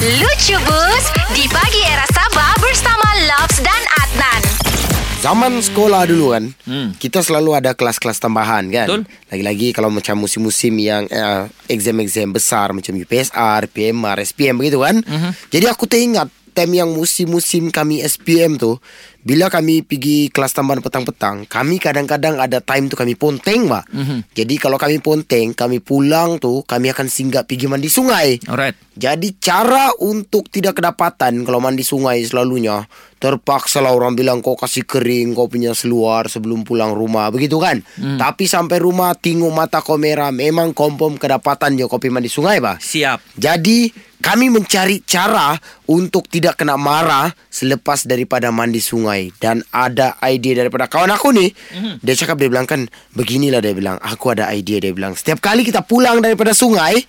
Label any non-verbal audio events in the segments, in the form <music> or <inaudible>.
Lucu Bus di pagi era Sabah bersama Loves dan Adnan. Zaman sekolah dulu kan hmm. Kita selalu ada kelas-kelas tambahan kan Betul. Lagi-lagi kalau macam musim-musim yang uh, Exam-exam besar Macam UPSR, PMR, SPM begitu kan uh-huh. Jadi aku teringat Time yang musim-musim kami SPM tu Bila kami pergi kelas tambahan petang-petang Kami kadang-kadang ada time tu kami ponteng pak uh-huh. Jadi kalau kami ponteng Kami pulang tu Kami akan singgah pergi mandi sungai Alright. jadi cara untuk tidak kedapatan kalau mandi sungai selalunya terpaksa lah orang bilang kau kasih kering kau punya seluar sebelum pulang rumah begitu kan. Hmm. Tapi sampai rumah tengok mata kau merah memang confirm kedapatan je kau pergi mandi sungai bah. Siap. Jadi kami mencari cara untuk tidak kena marah selepas daripada mandi sungai. Dan ada idea daripada kawan aku ni. Mm-hmm. dia cakap dia bilang kan beginilah dia bilang. Aku ada idea dia bilang. Setiap kali kita pulang daripada sungai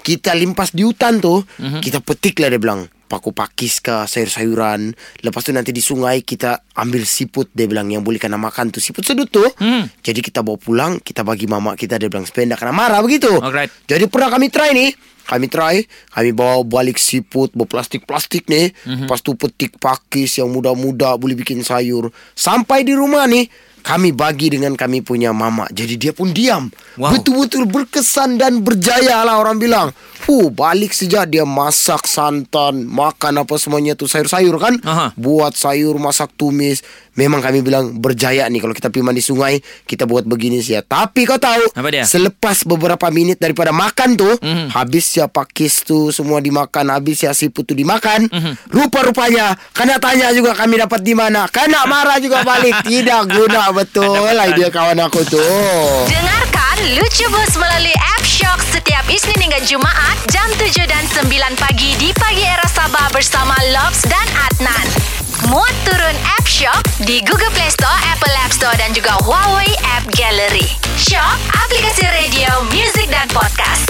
kita limpas di hutan tu mm-hmm. kita petik lah dia bilang. Paku pakis ke sayur-sayuran. Lepas tu nanti di sungai kita ambil siput dia bilang. Yang boleh kena makan tu siput sedut tu. Hmm. jadi kita bawa pulang kita bagi mama kita dia bilang supaya tak kena marah begitu. Alright. jadi pernah kami try ni kami try Kami bawa balik siput Bawa plastik-plastik ni Mhm. mm-hmm. Lepas tu petik pakis Yang muda-muda Boleh bikin sayur Sampai di rumah ni kami bagi dengan kami punya mama Jadi dia pun diam Wow. Betul-betul berkesan dan berjaya lah orang bilang Fuh, balik sejak dia masak santan Makan apa semuanya tu sayur-sayur kan Aha. Buat sayur, masak tumis Memang kami bilang berjaya nih Kalau kita pergi mandi sungai Kita buat begini sih ya Tapi kau tahu Apa dia? Selepas beberapa minit daripada makan tu Mhm. Habis ya pakis tu Semua dimakan Habis ya siput tu dimakan Mhm. Rupa-rupanya Kena tanya juga kami dapat di mana Kena marah juga balik <laughs> Tidak guna betul lah Dia kawan aku tu Dengarkan Lucu Bus melalui App Shock setiap Isnin hingga Jumaat jam 7 dan 9 pagi di pagi era Sabah bersama Loves dan Adnan. Muat turun App Shock di Google Play Store, Apple App Store dan juga Huawei App Gallery. Shock, aplikasi radio, music dan podcast.